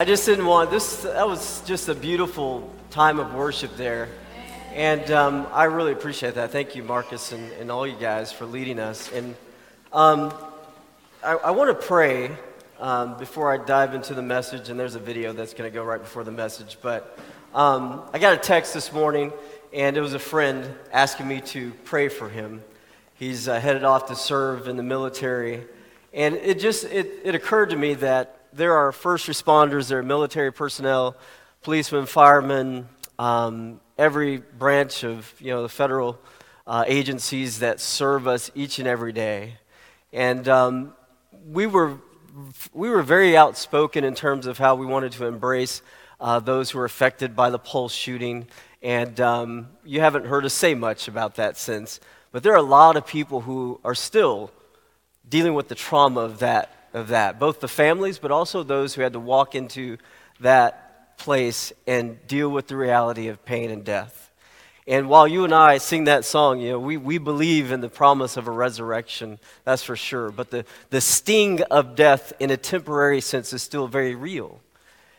I just didn't want this. That was just a beautiful time of worship there. And um, I really appreciate that. Thank you, Marcus, and, and all you guys for leading us. And um, I, I want to pray um, before I dive into the message. And there's a video that's going to go right before the message. But um, I got a text this morning, and it was a friend asking me to pray for him. He's uh, headed off to serve in the military. And it just it, it occurred to me that there are first responders, there are military personnel, policemen, firemen, um, every branch of you know the federal uh, agencies that serve us each and every day, and um, we were we were very outspoken in terms of how we wanted to embrace uh, those who were affected by the Pulse shooting, and um, you haven't heard us say much about that since. But there are a lot of people who are still dealing with the trauma of that of that, both the families, but also those who had to walk into that place and deal with the reality of pain and death. And while you and I sing that song, you know, we, we believe in the promise of a resurrection, that's for sure. But the, the sting of death in a temporary sense is still very real.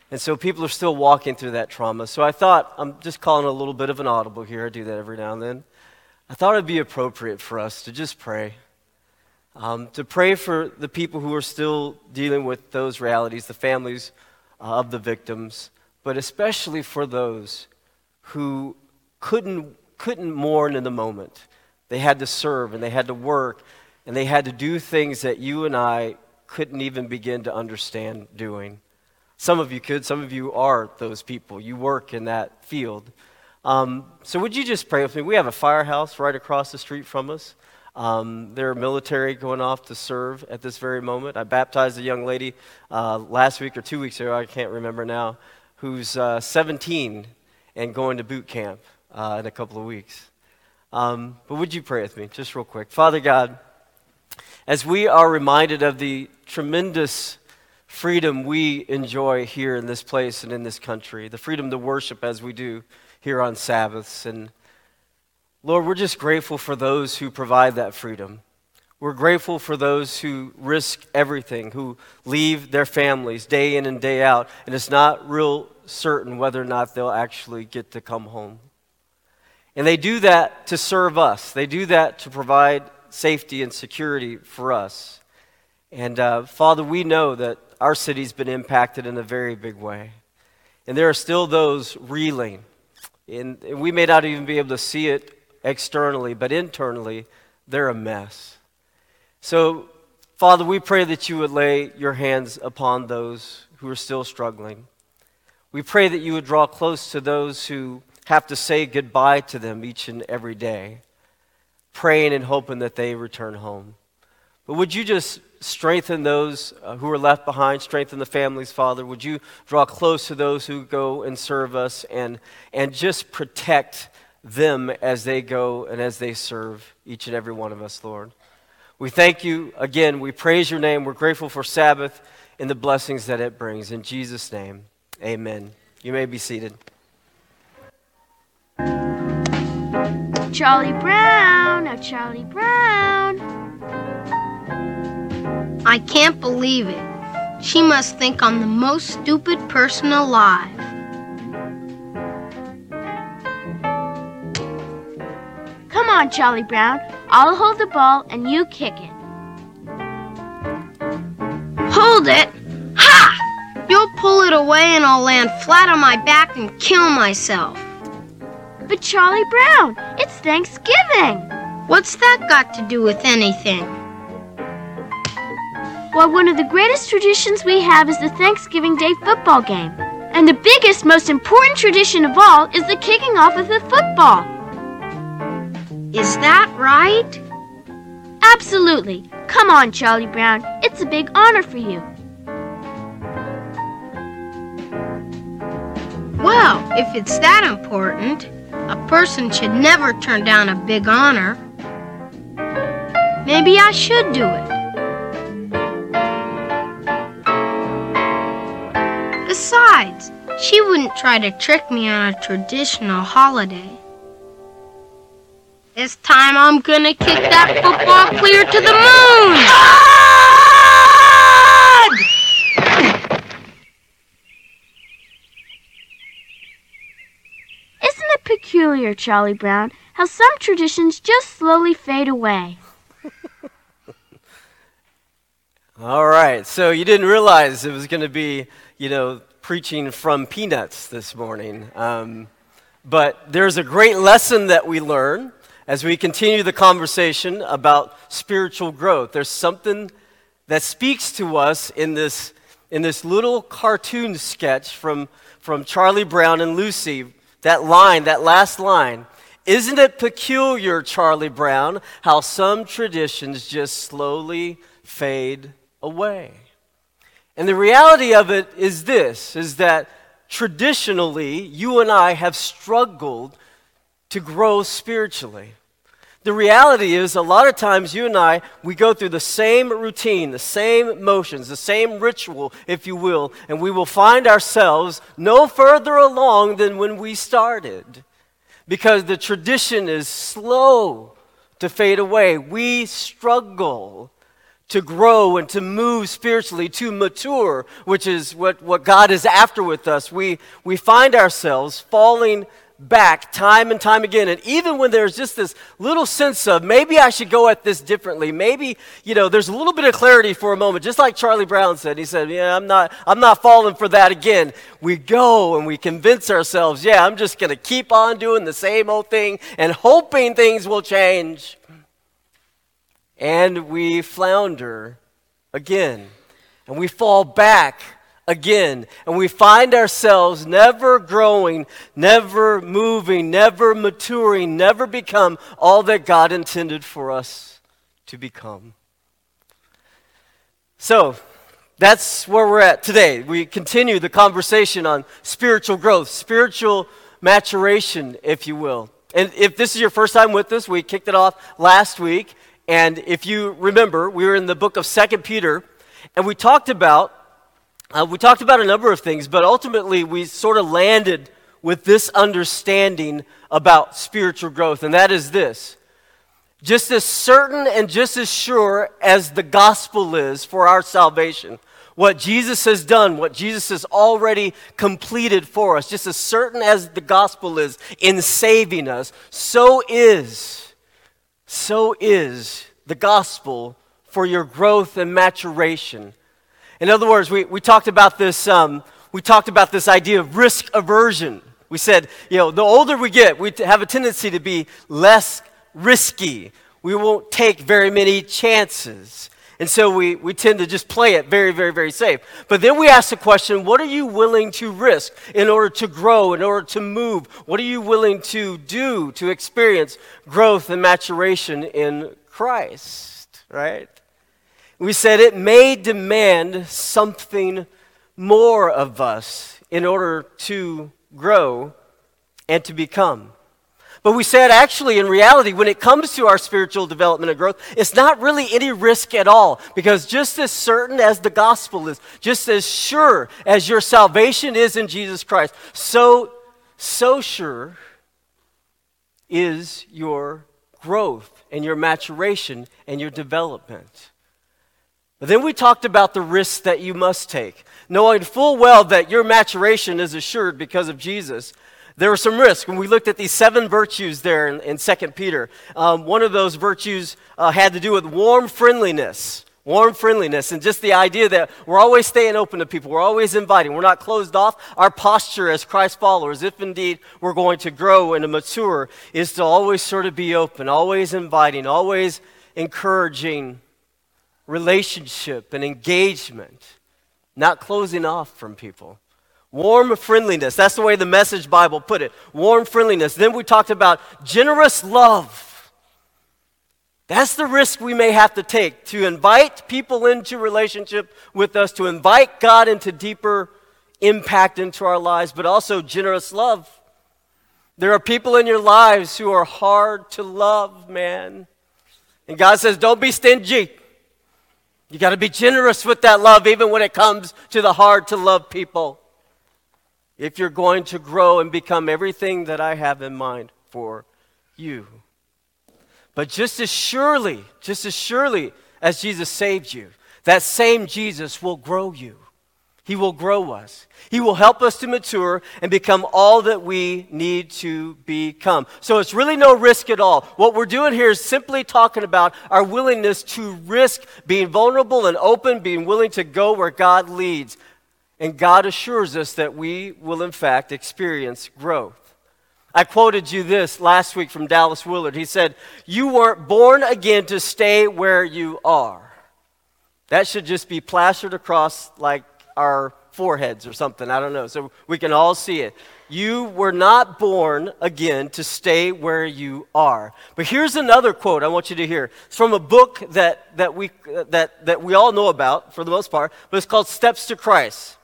And so people are still walking through that trauma. So I thought, I'm just calling a little bit of an audible here. I do that every now and then. I thought it'd be appropriate for us to just pray. Um, to pray for the people who are still dealing with those realities, the families uh, of the victims, but especially for those who couldn't, couldn't mourn in the moment. They had to serve and they had to work and they had to do things that you and I couldn't even begin to understand doing. Some of you could, some of you are those people. You work in that field. Um, so, would you just pray with me? We have a firehouse right across the street from us. Um, there are military going off to serve at this very moment. I baptized a young lady uh, last week or two weeks ago, I can't remember now, who's uh, 17 and going to boot camp uh, in a couple of weeks. Um, but would you pray with me, just real quick? Father God, as we are reminded of the tremendous freedom we enjoy here in this place and in this country, the freedom to worship as we do here on Sabbaths, and Lord, we're just grateful for those who provide that freedom. We're grateful for those who risk everything, who leave their families day in and day out, and it's not real certain whether or not they'll actually get to come home. And they do that to serve us, they do that to provide safety and security for us. And uh, Father, we know that our city's been impacted in a very big way. And there are still those reeling. And we may not even be able to see it externally, but internally, they're a mess. So, Father, we pray that you would lay your hands upon those who are still struggling. We pray that you would draw close to those who have to say goodbye to them each and every day, praying and hoping that they return home. But would you just strengthen those uh, who are left behind, strengthen the families, Father? Would you draw close to those who go and serve us and, and just protect them as they go and as they serve each and every one of us, Lord. We thank you again. We praise your name. We're grateful for Sabbath and the blessings that it brings. In Jesus' name, amen. You may be seated. Charlie Brown, now Charlie Brown. I can't believe it. She must think I'm the most stupid person alive. Come on, Charlie Brown. I'll hold the ball and you kick it. Hold it? Ha! You'll pull it away and I'll land flat on my back and kill myself. But Charlie Brown, it's Thanksgiving. What's that got to do with anything? Well, one of the greatest traditions we have is the Thanksgiving Day football game. And the biggest, most important tradition of all is the kicking off of the football. Is that right? Absolutely. Come on, Charlie Brown. It's a big honor for you. Well, if it's that important, a person should never turn down a big honor. Maybe I should do it. Besides, she wouldn't try to trick me on a traditional holiday. This time I'm gonna kick that football clear to the moon! Isn't it peculiar, Charlie Brown, how some traditions just slowly fade away? All right, so you didn't realize it was going to be, you know, preaching from peanuts this morning. Um, but there's a great lesson that we learn as we continue the conversation about spiritual growth. There's something that speaks to us in this, in this little cartoon sketch from, from Charlie Brown and Lucy. That line, that last line. Isn't it peculiar, Charlie Brown, how some traditions just slowly fade away. And the reality of it is this is that traditionally you and I have struggled to grow spiritually. The reality is a lot of times you and I we go through the same routine, the same motions, the same ritual, if you will, and we will find ourselves no further along than when we started. Because the tradition is slow to fade away. We struggle to grow and to move spiritually, to mature, which is what, what God is after with us, we, we find ourselves falling back time and time again. And even when there's just this little sense of maybe I should go at this differently, maybe, you know, there's a little bit of clarity for a moment, just like Charlie Brown said. He said, Yeah, I'm not, I'm not falling for that again. We go and we convince ourselves, yeah, I'm just going to keep on doing the same old thing and hoping things will change and we flounder again. And we fall back again. And we find ourselves never growing, never moving, never maturing, never become all that God intended for us to become. So, that's where we're at today. We continue the conversation on spiritual growth, spiritual maturation, if you will. And if this is your first time with us, we kicked it off last week and if you remember, we were in the book of Second Peter, and we talked about uh, we talked about a number of things, but ultimately we sort of landed with this understanding about spiritual growth, and that is this. Just as certain and just as sure as the gospel is for our salvation, what Jesus has done, what Jesus has already completed for us, just as certain as the gospel is in saving us, so is so is the gospel for your growth and maturation. In other words, we, we talked about this, um, we talked about this idea of risk aversion. We said, you know, the older we get, we have a tendency to be less risky. We won't take very many chances. And so we, we tend to just play it very, very, very safe. But then we ask the question what are you willing to risk in order to grow, in order to move? What are you willing to do to experience growth and maturation in Christ, right? We said it may demand something more of us in order to grow and to become. But we said actually, in reality, when it comes to our spiritual development and growth, it's not really any risk at all. Because just as certain as the gospel is, just as sure as your salvation is in Jesus Christ, so, so sure is your growth and your maturation and your development. But then we talked about the risks that you must take, knowing full well that your maturation is assured because of Jesus there were some risks. When we looked at these seven virtues there in, in 2 Peter, um, one of those virtues uh, had to do with warm friendliness. Warm friendliness, and just the idea that we're always staying open to people, we're always inviting, we're not closed off. Our posture as Christ followers, if indeed we're going to grow and to mature, is to always sort of be open, always inviting, always encouraging relationship and engagement, not closing off from people. Warm friendliness. That's the way the message Bible put it. Warm friendliness. Then we talked about generous love. That's the risk we may have to take to invite people into relationship with us, to invite God into deeper impact into our lives, but also generous love. There are people in your lives who are hard to love, man. And God says, don't be stingy. You got to be generous with that love, even when it comes to the hard to love people if you're going to grow and become everything that I have in mind for you. But just as surely, just as surely as Jesus saved you, that same Jesus will grow you. He will grow us. He will help us to mature and become all that we need to become. So it's really no risk at all. What we're doing here is simply talking about our willingness to risk being vulnerable and open, being willing to go where God leads. And God assures us that we will, in fact, experience growth. I quoted you this last week from Dallas Willard. He said, You weren't born again to stay where you are. That should just be plastered across like our foreheads or something. I don't know. So we can all see it. You were not born again to stay where you are. But here's another quote I want you to hear. It's from a book that, that, we, that, that we all know about for the most part, but it's called Steps to Christ.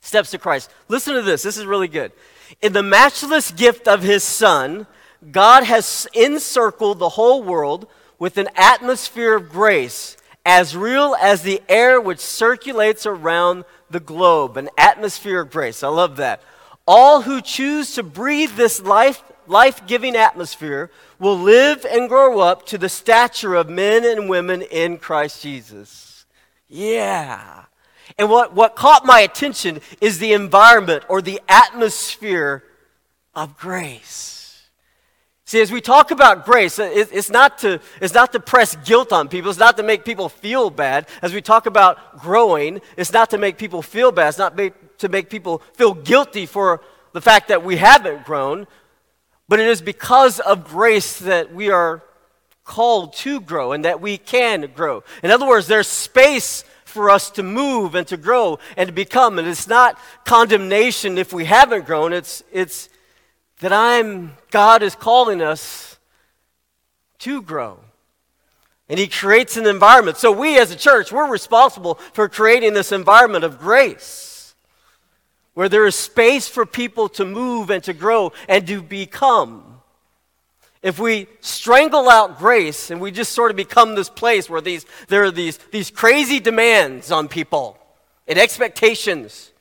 Steps to Christ. Listen to this. This is really good. In the matchless gift of his Son, God has encircled the whole world with an atmosphere of grace as real as the air which circulates around the globe, an atmosphere of grace. I love that. All who choose to breathe this life life giving atmosphere will live and grow up to the stature of men and women in Christ Jesus. Yeah. And what, what caught my attention is the environment or the atmosphere of grace. See, as we talk about grace, uh, it's not, to, it's not to press guilt on people. It's not to make people feel bad. As we talk about growing, it's not to make people feel bad. It's not to make people feel guilty for the fact that we haven't grown. But it is because of grace that we are called to grow and that we can grow. In other words, there's space for us to move and to grow and to become. And it's not condemnation if we haven't grown, it's, it's that I'm, God is calling us to grow. And He creates an environment. So we as a church, we're responsible for creating this environment of grace where there is space for people to move and to grow and to become. If we strangle out grace and we just sort of become this place where these, there are these, these crazy demands on people and expectations,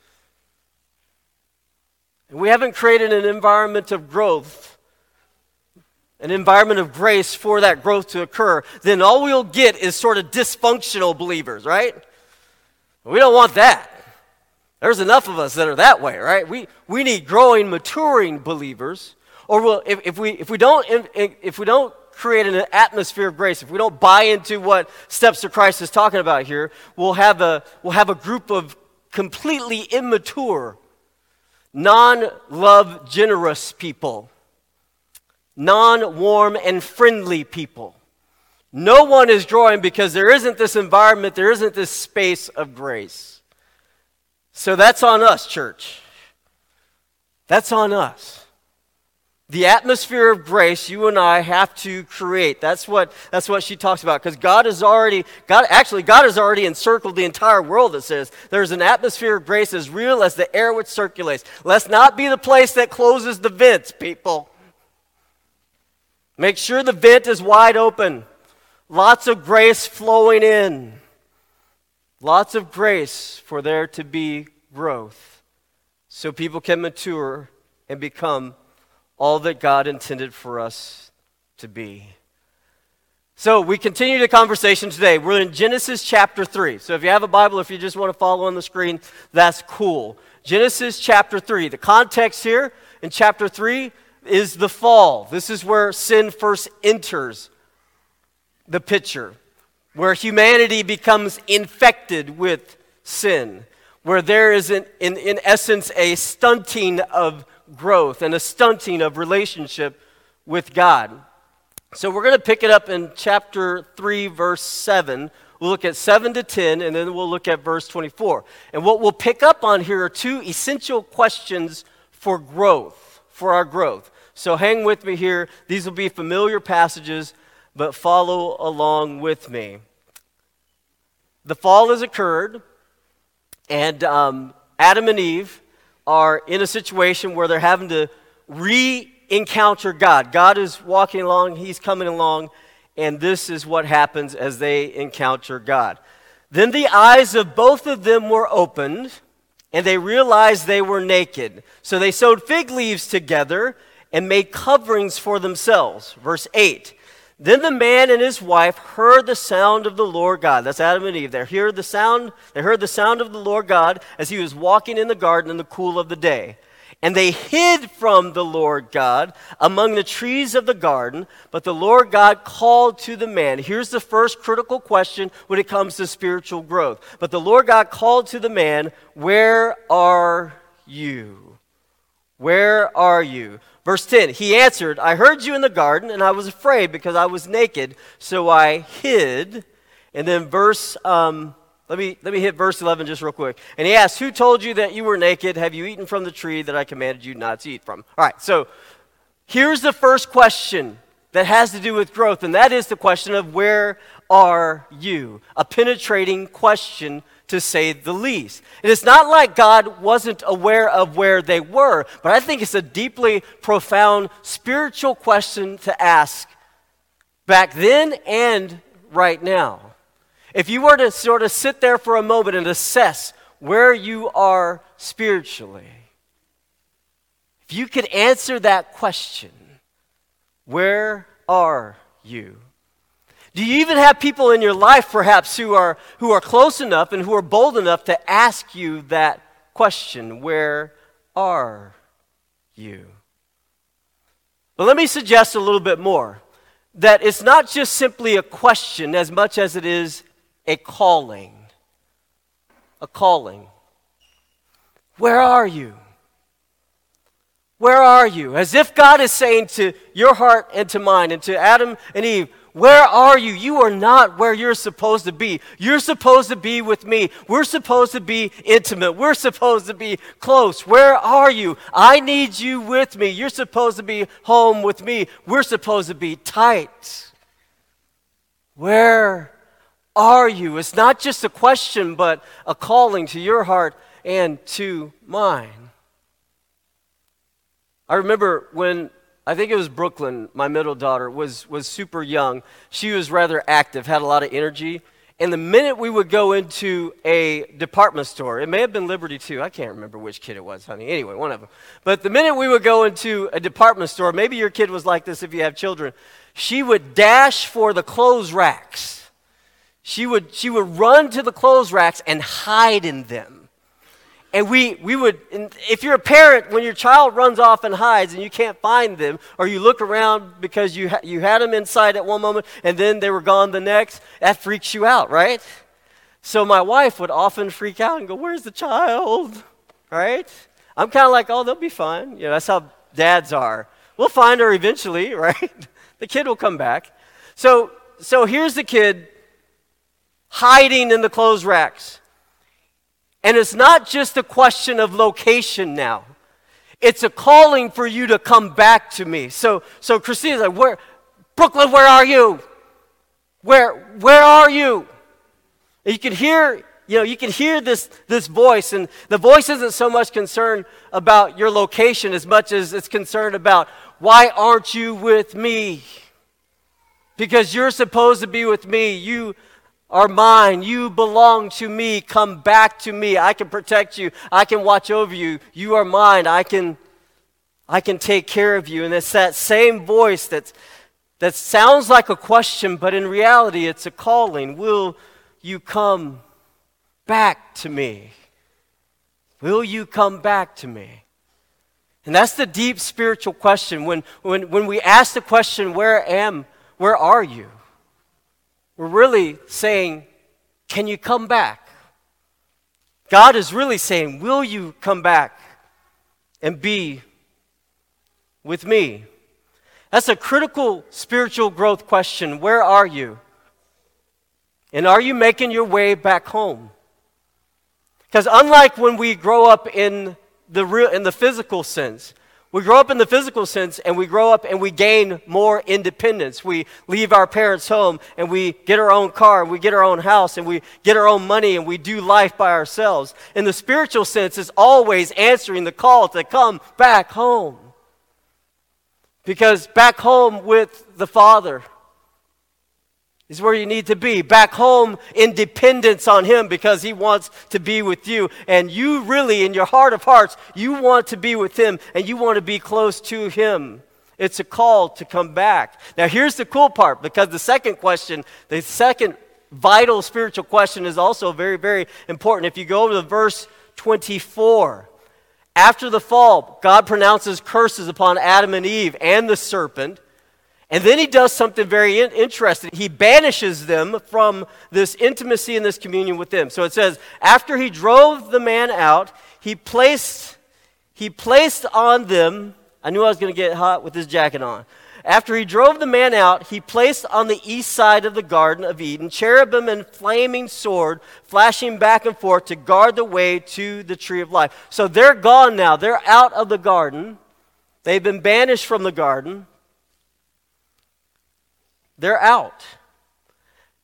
and we haven't created an environment of growth, an environment of grace for that growth to occur, then all we'll get is sort of dysfunctional believers, right? We don't want that. There's enough of us that are that way, right? We, we need growing, maturing believers. Or we'll, if, if, we, if, we don't, if we don't create an atmosphere of grace, if we don't buy into what Steps to Christ is talking about here, we'll have a, we'll have a group of completely immature non love generous people, non warm and friendly people. No one is growing because there isn't this environment, there isn't this space of grace. So that's on us, church. That's on us the atmosphere of grace you and I have to create. That's what, that's what she talks about. Because God has already, God, actually, God has already encircled the entire world, it says. There's an atmosphere of grace as real as the air which circulates. Let's not be the place that closes the vents, people. Make sure the vent is wide open. Lots of grace flowing in. Lots of grace for there to be growth. So people can mature and become all that God intended for us to be. So we continue the conversation today. We're in Genesis chapter 3. So if you have a Bible, if you just want to follow on the screen, that's cool. Genesis chapter 3. The context here in chapter 3 is the fall. This is where sin first enters the picture, where humanity becomes infected with sin, where there is, in, in, in essence, a stunting of growth and a stunting of relationship with God. So we're going to pick it up in chapter 3, verse 7. We'll look at 7 to 10, and then we'll look at verse 24. And what we'll pick up on here are two essential questions for growth, for our growth. So hang with me here. These will be familiar passages, but follow along with me. The fall has occurred, and um, Adam and Eve are in a situation where they're having to re encounter God. God is walking along, He's coming along, and this is what happens as they encounter God. Then the eyes of both of them were opened, and they realized they were naked. So they sewed fig leaves together and made coverings for themselves. Verse 8 Then the man and his wife heard the sound of the Lord God. That's Adam and Eve. They heard the sound, they heard the sound of the Lord God as he was walking in the garden in the cool of the day. And they hid from the Lord God among the trees of the garden, but the Lord God called to the man. Here's the first critical question when it comes to spiritual growth. But the Lord God called to the man, Where are you? Where are you? Verse 10 He answered, I heard you in the garden, and I was afraid because I was naked, so I hid. And then verse, um, let, me, let me hit verse 11 just real quick. And he asked, Who told you that you were naked? Have you eaten from the tree that I commanded you not to eat from? All right, so here's the first question that has to do with growth, and that is the question of where are you? A penetrating question to say the least. It's not like God wasn't aware of where they were, but I think it's a deeply profound spiritual question to ask back then and right now. If you were to sort of sit there for a moment and assess where you are spiritually, if you could answer that question, where are you? Do you even have people in your life, perhaps, who are, who are close enough and who are bold enough to ask you that question Where are you? But let me suggest a little bit more that it's not just simply a question as much as it is a calling. A calling. Where are you? Where are you? As if God is saying to your heart and to mine and to Adam and Eve, where are you? You are not where you're supposed to be. You're supposed to be with me. We're supposed to be intimate. We're supposed to be close. Where are you? I need you with me. You're supposed to be home with me. We're supposed to be tight. Where are you? It's not just a question, but a calling to your heart and to mine. I remember when I think it was Brooklyn, my middle daughter, was, was super young. She was rather active, had a lot of energy. And the minute we would go into a department store, it may have been Liberty too, I can't remember which kid it was, honey. Anyway, one of them. But the minute we would go into a department store, maybe your kid was like this if you have children, she would dash for the clothes racks. She would, she would run to the clothes racks and hide in them. And we, we would, if you're a parent, when your child runs off and hides and you can't find them, or you look around because you, ha- you had them inside at one moment and then they were gone the next, that freaks you out, right? So my wife would often freak out and go, Where's the child? Right? I'm kind of like, Oh, they'll be fine. You know, that's how dads are. We'll find her eventually, right? the kid will come back. So, so here's the kid hiding in the clothes racks. And it's not just a question of location now. It's a calling for you to come back to me. So, so Christina's like, where, Brooklyn, where are you? Where, where are you? And you can hear, you know, you can hear this, this voice, and the voice isn't so much concerned about your location as much as it's concerned about why aren't you with me? Because you're supposed to be with me. You are mine. You belong to me. Come back to me. I can protect you. I can watch over you. You are mine. I can, I can take care of you. And it's that same voice that's, that sounds like a question, but in reality, it's a calling. Will you come back to me? Will you come back to me? And that's the deep spiritual question. When, when, when we ask the question, Where am, where are you? We're really saying, Can you come back? God is really saying, Will you come back and be with me? That's a critical spiritual growth question. Where are you? And are you making your way back home? Because unlike when we grow up in the, real, in the physical sense, we grow up in the physical sense and we grow up and we gain more independence. We leave our parents' home and we get our own car and we get our own house and we get our own money and we do life by ourselves. In the spiritual sense, it's always answering the call to come back home. Because back home with the Father, is where you need to be. Back home in dependence on Him because He wants to be with you. And you really, in your heart of hearts, you want to be with Him and you want to be close to Him. It's a call to come back. Now, here's the cool part because the second question, the second vital spiritual question is also very, very important. If you go to verse 24, after the fall, God pronounces curses upon Adam and Eve and the serpent. And then he does something very in- interesting. He banishes them from this intimacy and this communion with them. So it says, after he drove the man out, he placed, he placed on them, I knew I was going to get hot with this jacket on. After he drove the man out, he placed on the east side of the Garden of Eden cherubim and flaming sword flashing back and forth to guard the way to the tree of life. So they're gone now. They're out of the garden. They've been banished from the garden. They're out.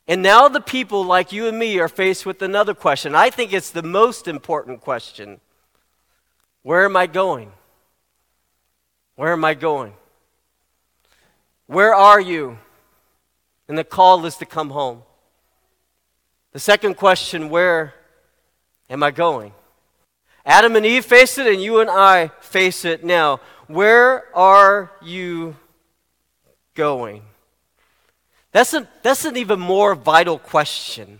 And now the people like you and me are faced with another question. I think it's the most important question Where am I going? Where am I going? Where are you? And the call is to come home. The second question Where am I going? Adam and Eve faced it, and you and I face it now. Where are you going? That's, a, that's an even more vital question.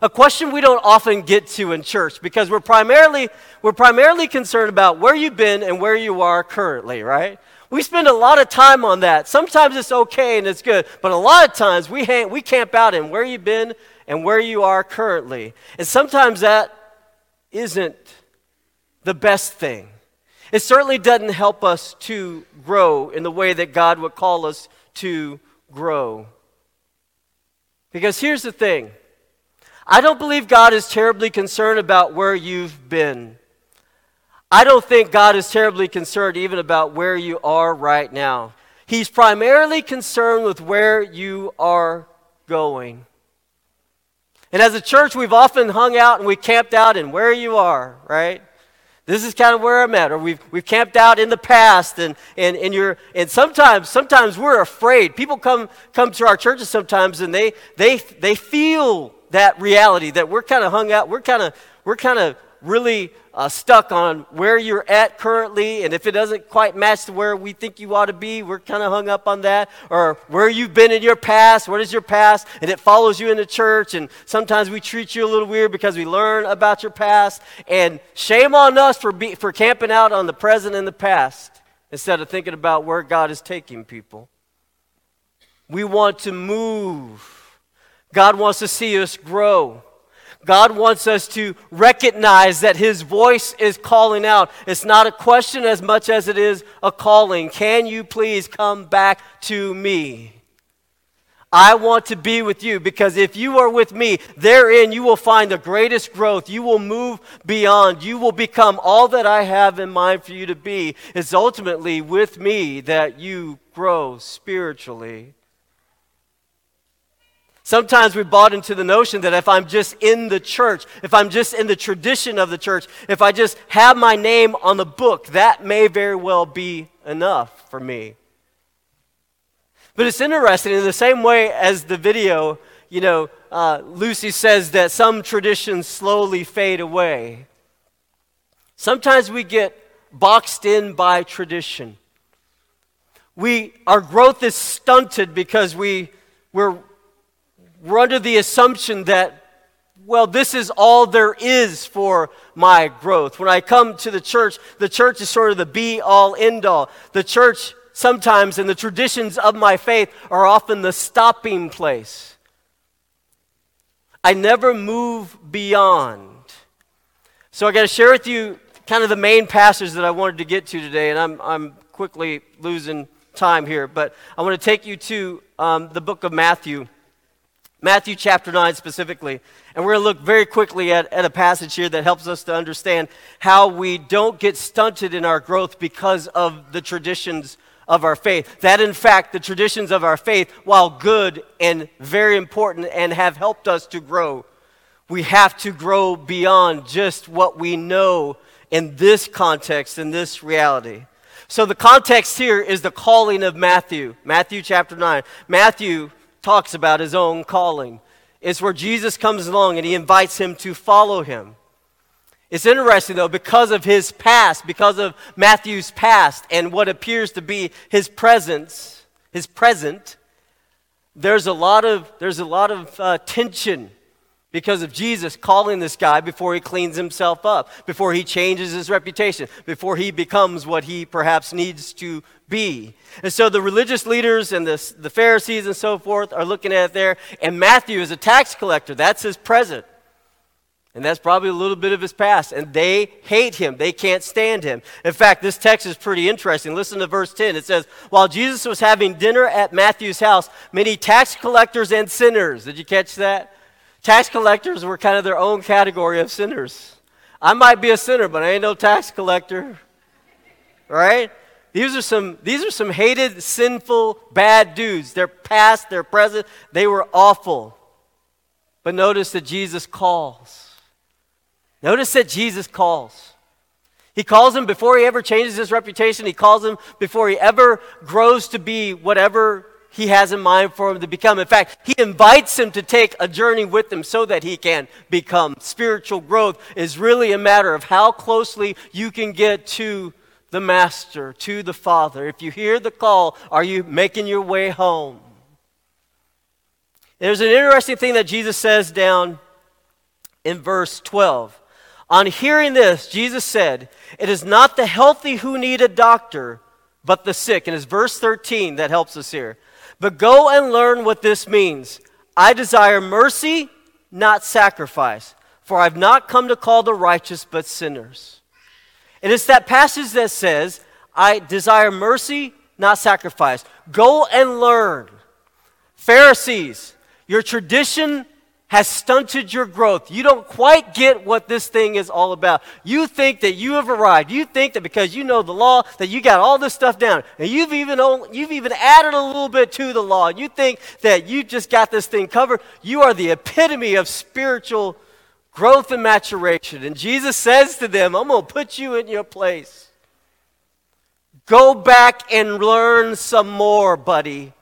A question we don't often get to in church because we're primarily, we're primarily concerned about where you've been and where you are currently, right? We spend a lot of time on that. Sometimes it's okay and it's good, but a lot of times we, hang, we camp out in where you've been and where you are currently. And sometimes that isn't the best thing. It certainly doesn't help us to grow in the way that God would call us to grow. Because here's the thing I don't believe God is terribly concerned about where you've been. I don't think God is terribly concerned even about where you are right now. He's primarily concerned with where you are going. And as a church, we've often hung out and we camped out in where you are, right? This is kind of where I'm at. Or we've, we've camped out in the past and, and, and, you're, and sometimes, sometimes we're afraid. People come, come to our churches sometimes and they, they, they feel that reality that we're kind of hung out. We're kind of, we're kind of really uh, stuck on where you're at currently, and if it doesn't quite match to where we think you ought to be, we're kind of hung up on that. Or where you've been in your past, what is your past, and it follows you in the church, and sometimes we treat you a little weird because we learn about your past. And shame on us for, be, for camping out on the present and the past instead of thinking about where God is taking people. We want to move. God wants to see us grow. God wants us to recognize that His voice is calling out. It's not a question as much as it is a calling. Can you please come back to me? I want to be with you because if you are with me, therein you will find the greatest growth. You will move beyond. You will become all that I have in mind for you to be. It's ultimately with me that you grow spiritually. Sometimes we bought into the notion that if I'm just in the church, if I'm just in the tradition of the church, if I just have my name on the book, that may very well be enough for me. But it's interesting, in the same way as the video, you know, uh, Lucy says that some traditions slowly fade away. Sometimes we get boxed in by tradition. We, our growth is stunted because we, we're we're under the assumption that, well, this is all there is for my growth. When I come to the church, the church is sort of the be all, end all. The church sometimes and the traditions of my faith are often the stopping place. I never move beyond. So I got to share with you kind of the main passage that I wanted to get to today, and I'm, I'm quickly losing time here, but I want to take you to um, the book of Matthew. Matthew chapter 9 specifically. And we're going to look very quickly at, at a passage here that helps us to understand how we don't get stunted in our growth because of the traditions of our faith. That, in fact, the traditions of our faith, while good and very important and have helped us to grow, we have to grow beyond just what we know in this context, in this reality. So, the context here is the calling of Matthew, Matthew chapter 9. Matthew talks about his own calling. It's where Jesus comes along and he invites him to follow him. It's interesting, though, because of his past, because of Matthew's past and what appears to be his presence, his present, there's a lot of, there's a lot of uh, tension because of Jesus calling this guy before he cleans himself up, before he changes his reputation, before he becomes what he perhaps needs to be. And so the religious leaders and the, the Pharisees and so forth are looking at it there, and Matthew is a tax collector. That's his present. And that's probably a little bit of his past. And they hate him. They can't stand him. In fact, this text is pretty interesting. Listen to verse 10. It says, While Jesus was having dinner at Matthew's house, many tax collectors and sinners. Did you catch that? Tax collectors were kind of their own category of sinners. I might be a sinner, but I ain't no tax collector. Right? These are some, these are some hated, sinful, bad dudes. Their past, their present, they were awful. But notice that Jesus calls. Notice that Jesus calls. He calls him before he ever changes his reputation. He calls him before he ever grows to be whatever he has in mind for him to become. In fact, he invites him to take a journey with him so that he can become. Spiritual growth is really a matter of how closely you can get to the Master, to the Father. If you hear the call, are you making your way home? There's an interesting thing that Jesus says down in verse 12. On hearing this, Jesus said, It is not the healthy who need a doctor, but the sick. And it's verse 13 that helps us here. But go and learn what this means. I desire mercy, not sacrifice, for I've not come to call the righteous, but sinners. And it's that passage that says, I desire mercy, not sacrifice. Go and learn. Pharisees, your tradition has stunted your growth. You don't quite get what this thing is all about. You think that you have arrived. You think that because you know the law that you got all this stuff down. And you've even you've even added a little bit to the law. You think that you just got this thing covered. You are the epitome of spiritual growth and maturation. And Jesus says to them, I'm going to put you in your place. Go back and learn some more, buddy.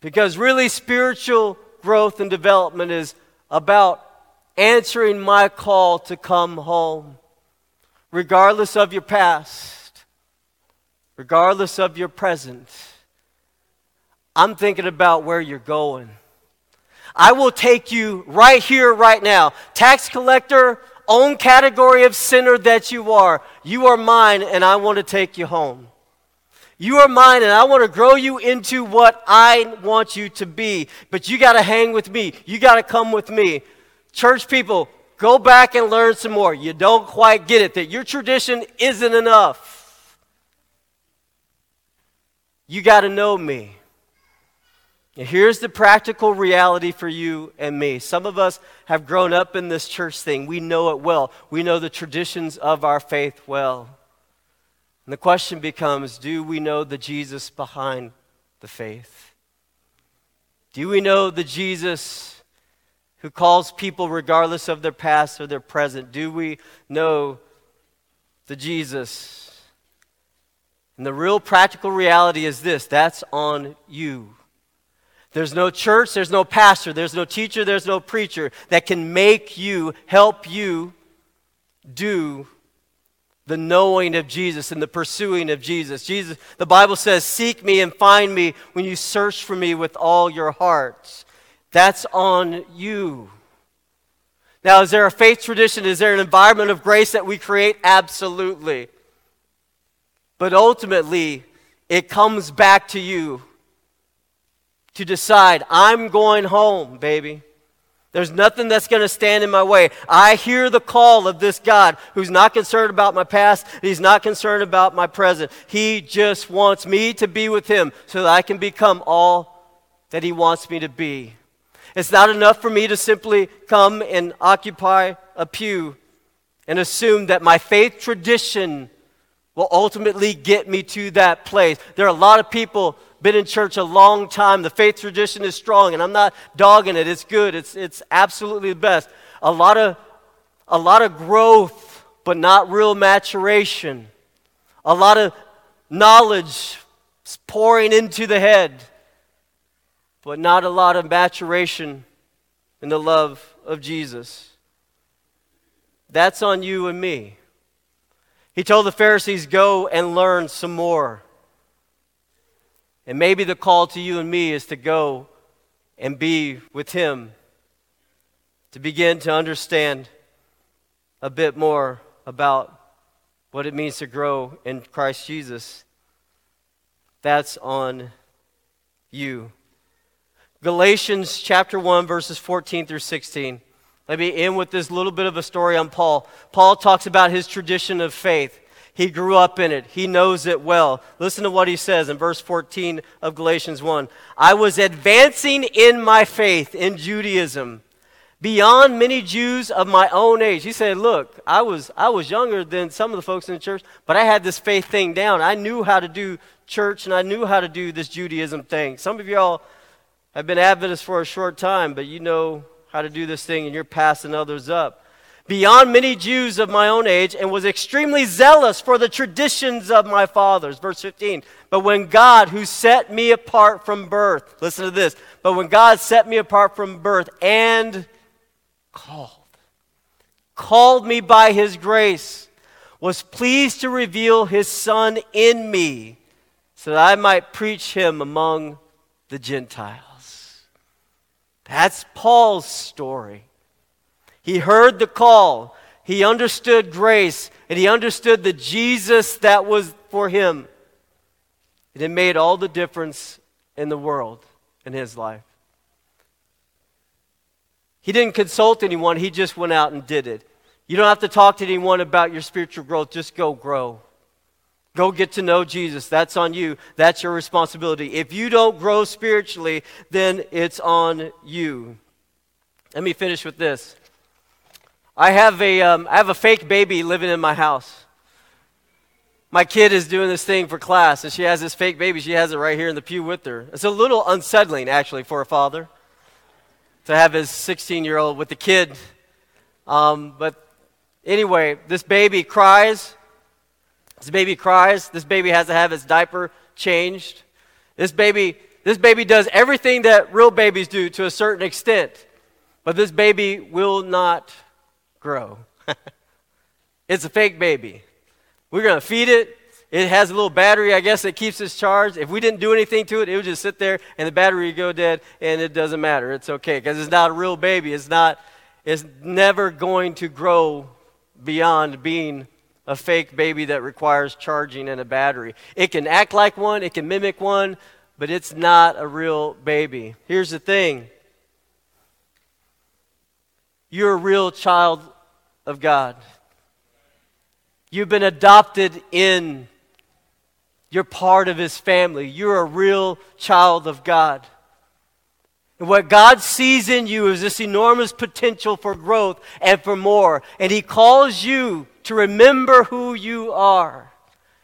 Because really spiritual growth and development is about answering my call to come home, regardless of your past, regardless of your present. I'm thinking about where you're going. I will take you right here, right now. Tax collector, own category of sinner that you are. You are mine, and I want to take you home. You are mine, and I want to grow you into what I want you to be. But you got to hang with me. You got to come with me. Church people, go back and learn some more. You don't quite get it, that your tradition isn't enough. You got to know me. And here's the practical reality for you and me. Some of us have grown up in this church thing. We know it well. We know the traditions of our faith well. And the question becomes do we know the Jesus behind the faith? Do we know the Jesus who calls people regardless of their past or their present? Do we know the Jesus? And the real practical reality is this that's on you. There's no church, there's no pastor, there's no teacher, there's no preacher that can make you, help you do the knowing of Jesus and the pursuing of Jesus. Jesus, the Bible says, "Seek me and find me when you search for me with all your hearts." That's on you. Now, is there a faith tradition? Is there an environment of grace that we create? Absolutely. But ultimately, it comes back to you to decide, I'm going home, baby. There's nothing that's going to stand in my way. I hear the call of this God who's not concerned about my past. He's not concerned about my present. He just wants me to be with Him so that I can become all that He wants me to be. It's not enough for me to simply come and occupy a pew and assume that my faith tradition will ultimately get me to that place. There are a lot of people been in church a long time. The faith tradition is strong, and I'm not dogging it. It's good. It's, it's absolutely the best. A lot of, a lot of growth, but not real maturation. A lot of knowledge pouring into the head, but not a lot of maturation in the love of Jesus. That's on you and me. He told the Pharisees, Go and learn some more. And maybe the call to you and me is to go and be with Him, to begin to understand a bit more about what it means to grow in Christ Jesus. That's on you. Galatians chapter 1, verses 14 through 16. Let me end with this little bit of a story on Paul. Paul talks about his tradition of faith. He grew up in it. He knows it well. Listen to what he says in verse 14 of Galatians 1. I was advancing in my faith in Judaism beyond many Jews of my own age. He said, Look, I was, I was younger than some of the folks in the church, but I had this faith thing down. I knew how to do church and I knew how to do this Judaism thing. Some of y'all have been Adventists for a short time, but you know how to do this thing and you're passing others up beyond many Jews of my own age, and was extremely zealous for the traditions of my fathers. Verse 15. But when God, who set me apart from birth, listen to this, but when God set me apart from birth and called, called me by his grace, was pleased to reveal his Son in me, so that I might preach him among the Gentiles. That's Paul's story. He heard the call, he understood grace, and he understood the Jesus that was for him. And it made all the difference in the world in his life. He didn't consult anyone, he just went out and did it. You don't have to talk to anyone about your spiritual growth, just go grow. Go get to know Jesus. That's on you. That's your responsibility. If you don't grow spiritually, then it's on you. Let me finish with this. I have a, um, I have a fake baby living in my house. My kid is doing this thing for class, and she has this fake baby. She has it right here in the pew with her. It's a little unsettling, actually, for a father to have his 16 year old with the kid. Um, but anyway, this baby cries. This baby cries. This baby has to have its diaper changed. This baby, this baby does everything that real babies do to a certain extent. But this baby will not grow. it's a fake baby. We're going to feed it. It has a little battery, I guess, that keeps it charged. If we didn't do anything to it, it would just sit there and the battery would go dead, and it doesn't matter. It's okay because it's not a real baby. It's not. It's never going to grow beyond being a fake baby that requires charging and a battery. It can act like one, it can mimic one, but it's not a real baby. Here's the thing you're a real child of God. You've been adopted in. You're part of His family. You're a real child of God. And what God sees in you is this enormous potential for growth and for more. And He calls you to remember who you are.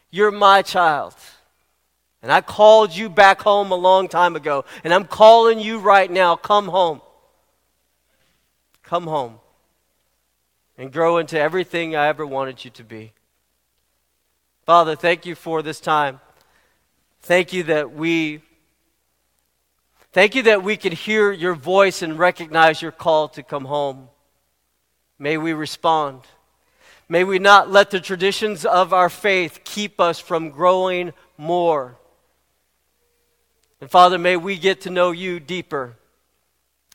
You're my child. And I called you back home a long time ago. And I'm calling you right now. Come home. Come home and grow into everything I ever wanted you to be. Father, thank you for this time. Thank you that we Thank you that we can hear your voice and recognize your call to come home. May we respond. May we not let the traditions of our faith keep us from growing more. And Father, may we get to know you deeper.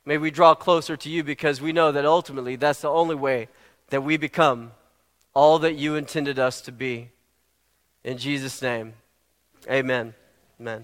May we draw closer to you because we know that ultimately that's the only way that we become all that you intended us to be. In Jesus' name, amen. Amen.